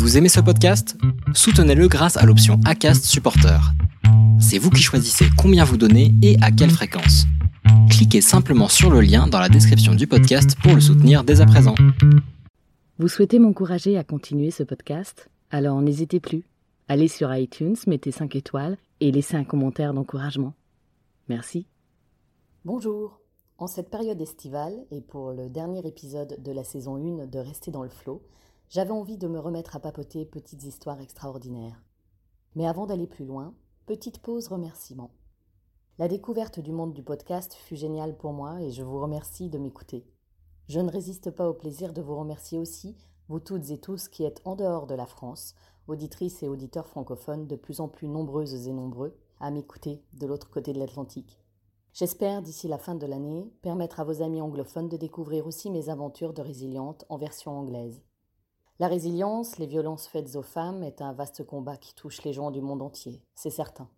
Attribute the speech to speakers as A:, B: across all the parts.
A: Vous aimez ce podcast? Soutenez-le grâce à l'option ACAST Supporter. C'est vous qui choisissez combien vous donnez et à quelle fréquence. Cliquez simplement sur le lien dans la description du podcast pour le soutenir dès à présent.
B: Vous souhaitez m'encourager à continuer ce podcast? Alors n'hésitez plus. Allez sur iTunes, mettez 5 étoiles et laissez un commentaire d'encouragement. Merci.
C: Bonjour. En cette période estivale et pour le dernier épisode de la saison 1 de Rester dans le flot, j'avais envie de me remettre à papoter petites histoires extraordinaires. Mais avant d'aller plus loin, petite pause remerciement. La découverte du monde du podcast fut géniale pour moi et je vous remercie de m'écouter. Je ne résiste pas au plaisir de vous remercier aussi, vous toutes et tous qui êtes en dehors de la France, auditrices et auditeurs francophones de plus en plus nombreuses et nombreux, à m'écouter de l'autre côté de l'Atlantique. J'espère, d'ici la fin de l'année, permettre à vos amis anglophones de découvrir aussi mes aventures de résiliente en version anglaise. La résilience, les violences faites aux femmes est un vaste combat qui touche les gens du monde entier, c'est certain.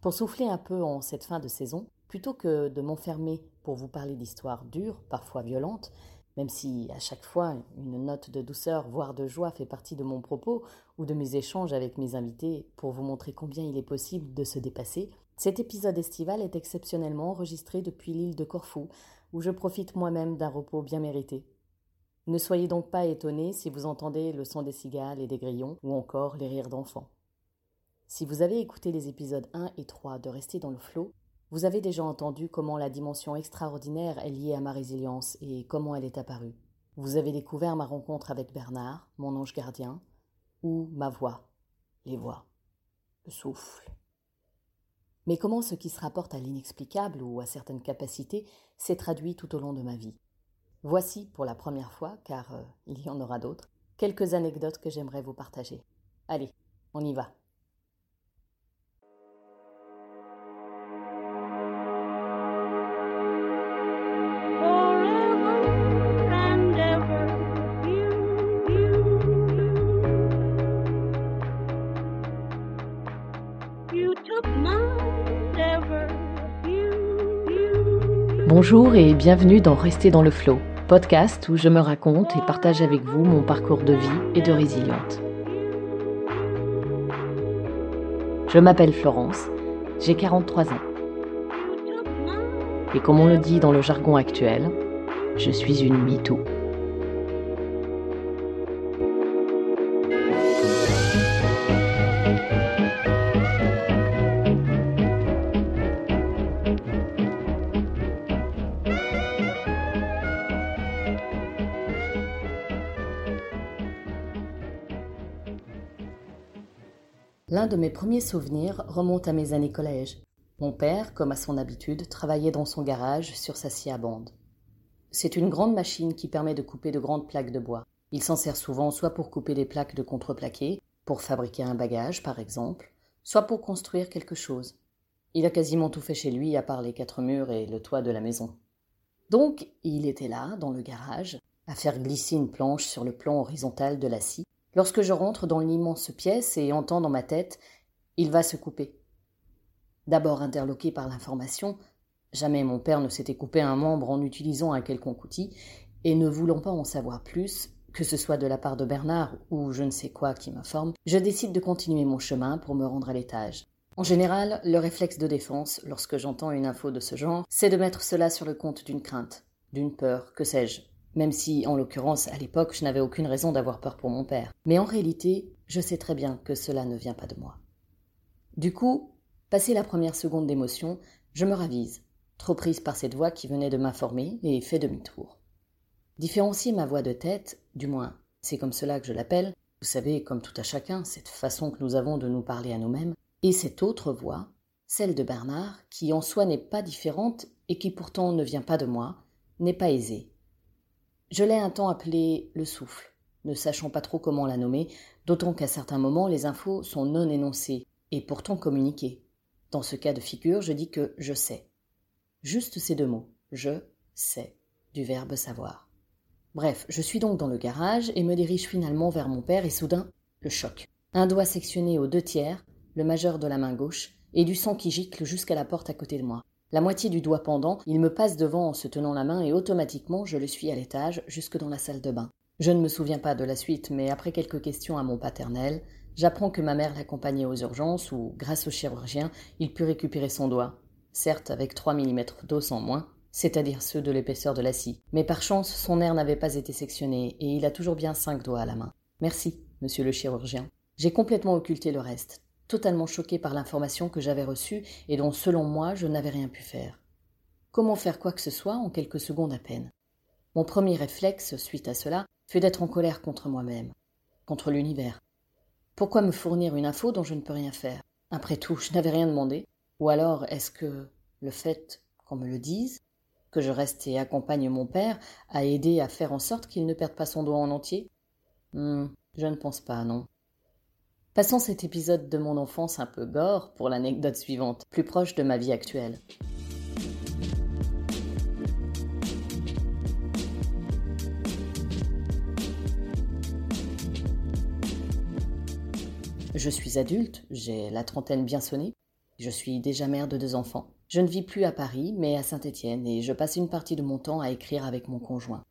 C: Pour souffler un peu en cette fin de saison, plutôt que de m'enfermer pour vous parler d'histoires dures, parfois violentes, même si à chaque fois une note de douceur, voire de joie fait partie de mon propos ou de mes échanges avec mes invités pour vous montrer combien il est possible de se dépasser, cet épisode estival est exceptionnellement enregistré depuis l'île de Corfou, où je profite moi-même d'un repos bien mérité. Ne soyez donc pas étonnés si vous entendez le son des cigales et des grillons ou encore les rires d'enfants. Si vous avez écouté les épisodes 1 et 3 de Rester dans le flot, vous avez déjà entendu comment la dimension extraordinaire est liée à ma résilience et comment elle est apparue. Vous avez découvert ma rencontre avec Bernard, mon ange gardien, ou ma voix, les voix, le souffle. Mais comment ce qui se rapporte à l'inexplicable ou à certaines capacités s'est traduit tout au long de ma vie? Voici, pour la première fois, car euh, il y en aura d'autres, quelques anecdotes que j'aimerais vous partager. Allez, on y va.
B: Bonjour et bienvenue dans Rester dans le flot podcast où je me raconte et partage avec vous mon parcours de vie et de résiliente. Je m'appelle Florence, j'ai 43 ans. Et comme on le dit dans le jargon actuel, je suis une MeToo.
C: De mes premiers souvenirs remonte à mes années collège. Mon père, comme à son habitude, travaillait dans son garage sur sa scie à bande. C'est une grande machine qui permet de couper de grandes plaques de bois. Il s'en sert souvent soit pour couper des plaques de contreplaqué, pour fabriquer un bagage par exemple, soit pour construire quelque chose. Il a quasiment tout fait chez lui à part les quatre murs et le toit de la maison. Donc, il était là, dans le garage, à faire glisser une planche sur le plan horizontal de la scie, Lorsque je rentre dans l'immense pièce et entends dans ma tête Il va se couper. D'abord interloqué par l'information, jamais mon père ne s'était coupé un membre en utilisant un quelconque outil, et ne voulant pas en savoir plus, que ce soit de la part de Bernard ou je ne sais quoi qui m'informe, je décide de continuer mon chemin pour me rendre à l'étage. En général, le réflexe de défense, lorsque j'entends une info de ce genre, c'est de mettre cela sur le compte d'une crainte, d'une peur, que sais-je, même si, en l'occurrence, à l'époque, je n'avais aucune raison d'avoir peur pour mon père. Mais en réalité, je sais très bien que cela ne vient pas de moi. Du coup, passé la première seconde d'émotion, je me ravise, trop prise par cette voix qui venait de m'informer, et fais demi-tour. Différencier ma voix de tête, du moins, c'est comme cela que je l'appelle, vous savez, comme tout à chacun, cette façon que nous avons de nous parler à nous-mêmes, et cette autre voix, celle de Bernard, qui en soi n'est pas différente et qui pourtant ne vient pas de moi, n'est pas aisée. Je l'ai un temps appelé le souffle, ne sachant pas trop comment la nommer, d'autant qu'à certains moments les infos sont non énoncées et pourtant communiquées. Dans ce cas de figure, je dis que je sais. Juste ces deux mots, je sais, du verbe savoir. Bref, je suis donc dans le garage et me dirige finalement vers mon père et soudain, le choc. Un doigt sectionné aux deux tiers, le majeur de la main gauche, et du sang qui gicle jusqu'à la porte à côté de moi. La moitié du doigt pendant, il me passe devant en se tenant la main et automatiquement je le suis à l'étage jusque dans la salle de bain. Je ne me souviens pas de la suite, mais après quelques questions à mon paternel, j'apprends que ma mère l'accompagnait aux urgences où, grâce au chirurgien, il put récupérer son doigt, certes avec 3 mm d'os en moins, c'est-à-dire ceux de l'épaisseur de la scie. Mais par chance, son nerf n'avait pas été sectionné et il a toujours bien cinq doigts à la main. Merci, monsieur le chirurgien. J'ai complètement occulté le reste, totalement choqué par l'information que j'avais reçue et dont, selon moi, je n'avais rien pu faire. Comment faire quoi que ce soit en quelques secondes à peine? Mon premier réflexe, suite à cela, fut d'être en colère contre moi-même, contre l'univers. Pourquoi me fournir une info dont je ne peux rien faire? Après tout, je n'avais rien demandé. Ou alors, est-ce que le fait qu'on me le dise, que je reste et accompagne mon père, a aidé à faire en sorte qu'il ne perde pas son doigt en entier? Hmm, Je ne pense pas, non. Passons cet épisode de mon enfance un peu gore pour l'anecdote suivante, plus proche de ma vie actuelle. Je suis adulte, j'ai la trentaine bien sonnée, je suis déjà mère de deux enfants. Je ne vis plus à Paris, mais à Saint-Étienne, et je passe une partie de mon temps à écrire avec mon conjoint.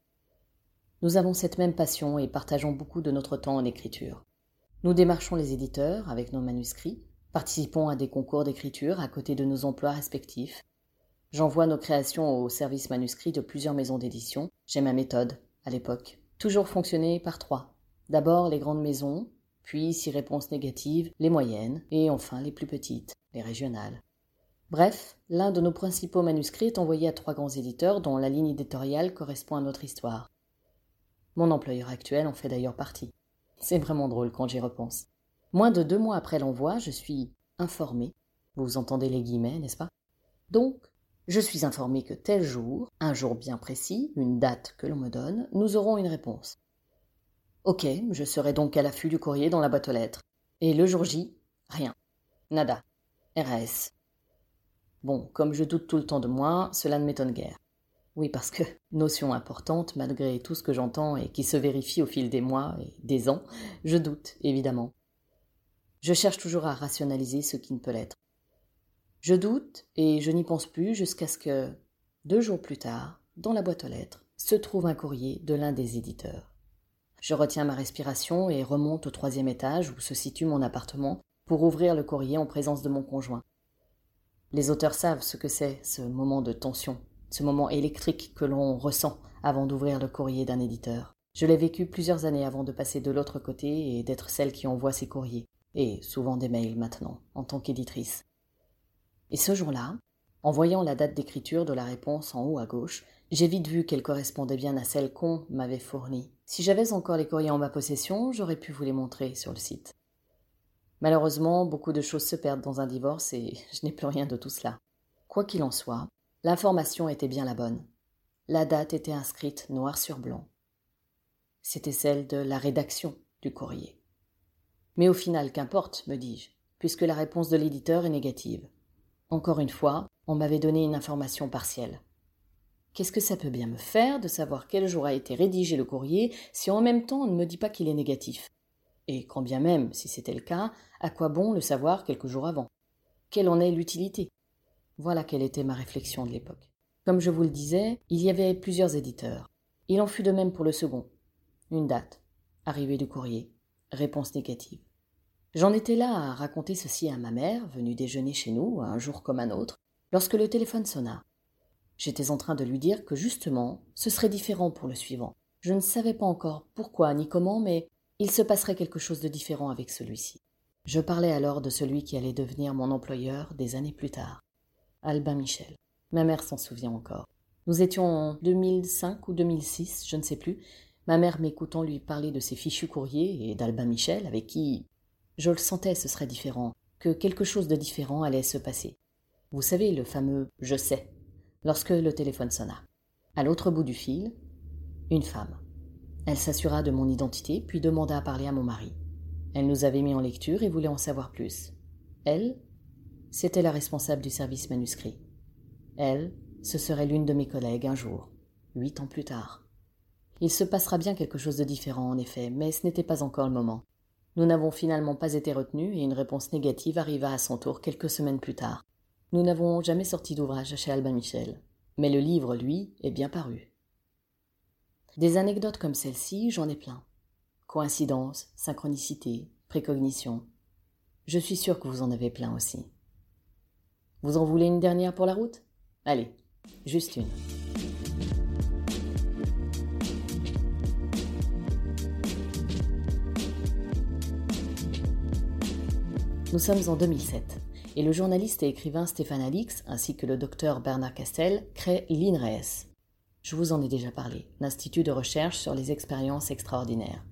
C: Nous avons cette même passion et partageons beaucoup de notre temps en écriture. Nous démarchons les éditeurs avec nos manuscrits, participons à des concours d'écriture à côté de nos emplois respectifs. J'envoie nos créations au service manuscrit de plusieurs maisons d'édition. J'ai ma méthode, à l'époque. Toujours fonctionner par trois. D'abord les grandes maisons, puis, si réponse négative, les moyennes, et enfin les plus petites, les régionales. Bref, l'un de nos principaux manuscrits est envoyé à trois grands éditeurs dont la ligne éditoriale correspond à notre histoire. Mon employeur actuel en fait d'ailleurs partie. C'est vraiment drôle quand j'y repense. Moins de deux mois après l'envoi, je suis informé. Vous entendez les guillemets, n'est-ce pas? Donc, je suis informé que tel jour, un jour bien précis, une date que l'on me donne, nous aurons une réponse. Ok, je serai donc à l'affût du courrier dans la boîte aux lettres. Et le jour J, rien. Nada. RAS. Bon, comme je doute tout le temps de moi, cela ne m'étonne guère. Oui, parce que, notion importante, malgré tout ce que j'entends et qui se vérifie au fil des mois et des ans, je doute, évidemment. Je cherche toujours à rationaliser ce qui ne peut l'être. Je doute et je n'y pense plus jusqu'à ce que, deux jours plus tard, dans la boîte aux lettres, se trouve un courrier de l'un des éditeurs. Je retiens ma respiration et remonte au troisième étage où se situe mon appartement pour ouvrir le courrier en présence de mon conjoint. Les auteurs savent ce que c'est, ce moment de tension, ce moment électrique que l'on ressent avant d'ouvrir le courrier d'un éditeur. Je l'ai vécu plusieurs années avant de passer de l'autre côté et d'être celle qui envoie ses courriers, et souvent des mails maintenant, en tant qu'éditrice. Et ce jour-là, en voyant la date d'écriture de la réponse en haut à gauche, j'ai vite vu qu'elle correspondait bien à celle qu'on m'avait fournie. Si j'avais encore les courriers en ma possession, j'aurais pu vous les montrer sur le site. Malheureusement, beaucoup de choses se perdent dans un divorce et je n'ai plus rien de tout cela. Quoi qu'il en soit, l'information était bien la bonne. La date était inscrite noir sur blanc. C'était celle de la rédaction du courrier. Mais au final, qu'importe, me dis-je, puisque la réponse de l'éditeur est négative. Encore une fois, on m'avait donné une information partielle. Qu'est-ce que ça peut bien me faire de savoir quel jour a été rédigé le courrier si en même temps on ne me dit pas qu'il est négatif? Et quand bien même, si c'était le cas, à quoi bon le savoir quelques jours avant? Quelle en est l'utilité? Voilà quelle était ma réflexion de l'époque. Comme je vous le disais, il y avait plusieurs éditeurs. Il en fut de même pour le second. Une date, arrivée du courrier, réponse négative. J'en étais là à raconter ceci à ma mère, venue déjeuner chez nous, un jour comme un autre, lorsque le téléphone sonna. J'étais en train de lui dire que justement, ce serait différent pour le suivant. Je ne savais pas encore pourquoi ni comment, mais il se passerait quelque chose de différent avec celui-ci. Je parlais alors de celui qui allait devenir mon employeur des années plus tard. Albin Michel. Ma mère s'en souvient encore. Nous étions en 2005 ou 2006, je ne sais plus. Ma mère m'écoutant lui parler de ses fichus courriers et d'Albin Michel, avec qui je le sentais, ce serait différent, que quelque chose de différent allait se passer. Vous savez, le fameux je sais lorsque le téléphone sonna. À l'autre bout du fil, une femme. Elle s'assura de mon identité, puis demanda à parler à mon mari. Elle nous avait mis en lecture et voulait en savoir plus. Elle, c'était la responsable du service manuscrit. Elle, ce serait l'une de mes collègues un jour, huit ans plus tard. Il se passera bien quelque chose de différent, en effet, mais ce n'était pas encore le moment. Nous n'avons finalement pas été retenus et une réponse négative arriva à son tour quelques semaines plus tard. Nous n'avons jamais sorti d'ouvrage chez Albin Michel, mais le livre, lui, est bien paru. Des anecdotes comme celle-ci, j'en ai plein. Coïncidence, synchronicité, précognition. Je suis sûr que vous en avez plein aussi. Vous en voulez une dernière pour la route? Allez, juste une. Nous sommes en 2007 et le journaliste et écrivain Stéphane Alix ainsi que le docteur Bernard Castel créent l'INRES. Je vous en ai déjà parlé, l'Institut de recherche sur les expériences extraordinaires,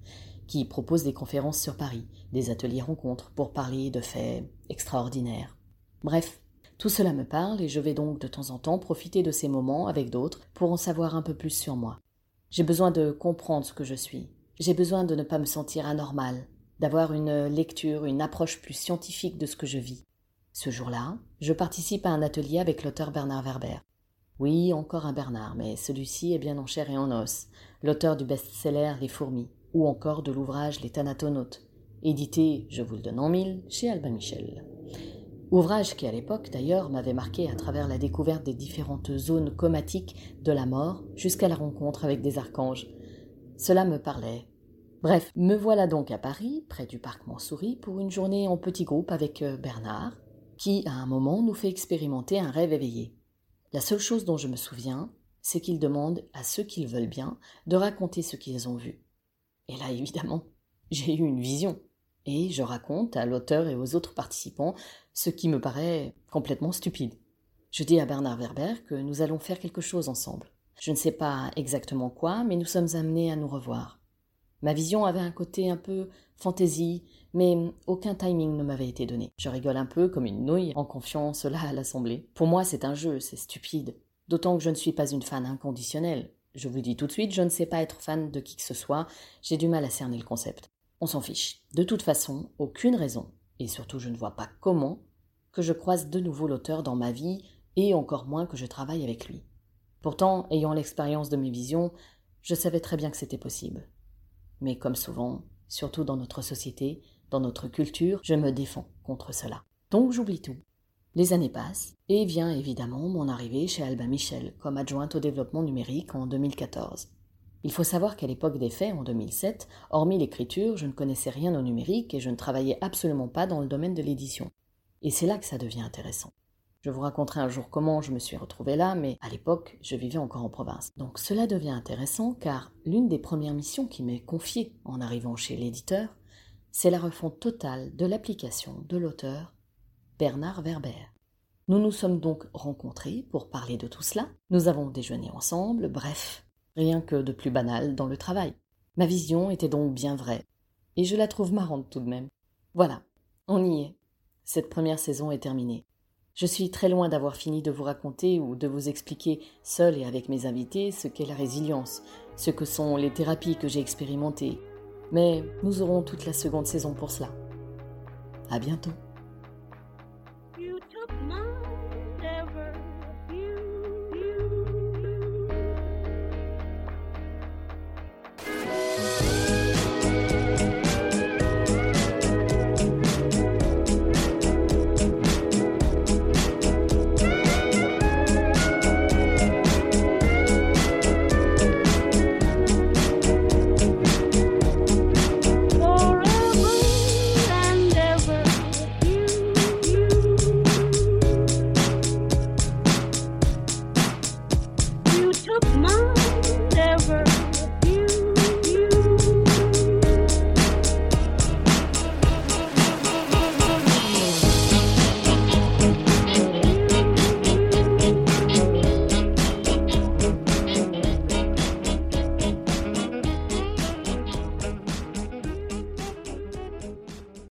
C: qui propose des conférences sur Paris, des ateliers rencontres pour parler de faits extraordinaires. Bref, tout cela me parle et je vais donc de temps en temps profiter de ces moments avec d'autres pour en savoir un peu plus sur moi. J'ai besoin de comprendre ce que je suis. J'ai besoin de ne pas me sentir anormal, d'avoir une lecture, une approche plus scientifique de ce que je vis. Ce jour-là, je participe à un atelier avec l'auteur Bernard Werber. Oui, encore un Bernard, mais celui-ci est bien en chair et en os, l'auteur du best-seller Les fourmis, ou encore de l'ouvrage Les Thanatonautes, édité, je vous le donne en mille, chez Albin Michel. Ouvrage qui à l'époque d'ailleurs m'avait marqué à travers la découverte des différentes zones comatiques de la mort jusqu'à la rencontre avec des archanges. Cela me parlait, Bref, me voilà donc à Paris, près du parc Montsouris, pour une journée en petit groupe avec euh, Bernard, qui, à un moment, nous fait expérimenter un rêve éveillé. La seule chose dont je me souviens, c'est qu'il demande à ceux qu'ils veulent bien de raconter ce qu'ils ont vu. Et là, évidemment, j'ai eu une vision. Et je raconte à l'auteur et aux autres participants ce qui me paraît complètement stupide. Je dis à Bernard Werber que nous allons faire quelque chose ensemble. Je ne sais pas exactement quoi, mais nous sommes amenés à nous revoir. Ma vision avait un côté un peu fantaisie, mais aucun timing ne m'avait été donné. Je rigole un peu comme une nouille en confiant cela à l'Assemblée. Pour moi, c'est un jeu, c'est stupide. D'autant que je ne suis pas une fan inconditionnelle. Je vous dis tout de suite, je ne sais pas être fan de qui que ce soit, j'ai du mal à cerner le concept. On s'en fiche. De toute façon, aucune raison, et surtout je ne vois pas comment, que je croise de nouveau l'auteur dans ma vie, et encore moins que je travaille avec lui. Pourtant, ayant l'expérience de mes visions, je savais très bien que c'était possible. Mais comme souvent, surtout dans notre société, dans notre culture, je me défends contre cela. Donc j'oublie tout. Les années passent, et vient évidemment mon arrivée chez Albin Michel comme adjointe au développement numérique en 2014. Il faut savoir qu'à l'époque des faits, en 2007, hormis l'écriture, je ne connaissais rien au numérique et je ne travaillais absolument pas dans le domaine de l'édition. Et c'est là que ça devient intéressant. Je vous raconterai un jour comment je me suis retrouvée là, mais à l'époque, je vivais encore en province. Donc cela devient intéressant car l'une des premières missions qui m'est confiée en arrivant chez l'éditeur, c'est la refonte totale de l'application de l'auteur Bernard Werber. Nous nous sommes donc rencontrés pour parler de tout cela. Nous avons déjeuné ensemble, bref, rien que de plus banal dans le travail. Ma vision était donc bien vraie, et je la trouve marrante tout de même. Voilà, on y est. Cette première saison est terminée. Je suis très loin d'avoir fini de vous raconter ou de vous expliquer, seul et avec mes invités, ce qu'est la résilience, ce que sont les thérapies que j'ai expérimentées. Mais nous aurons toute la seconde saison pour cela. À bientôt.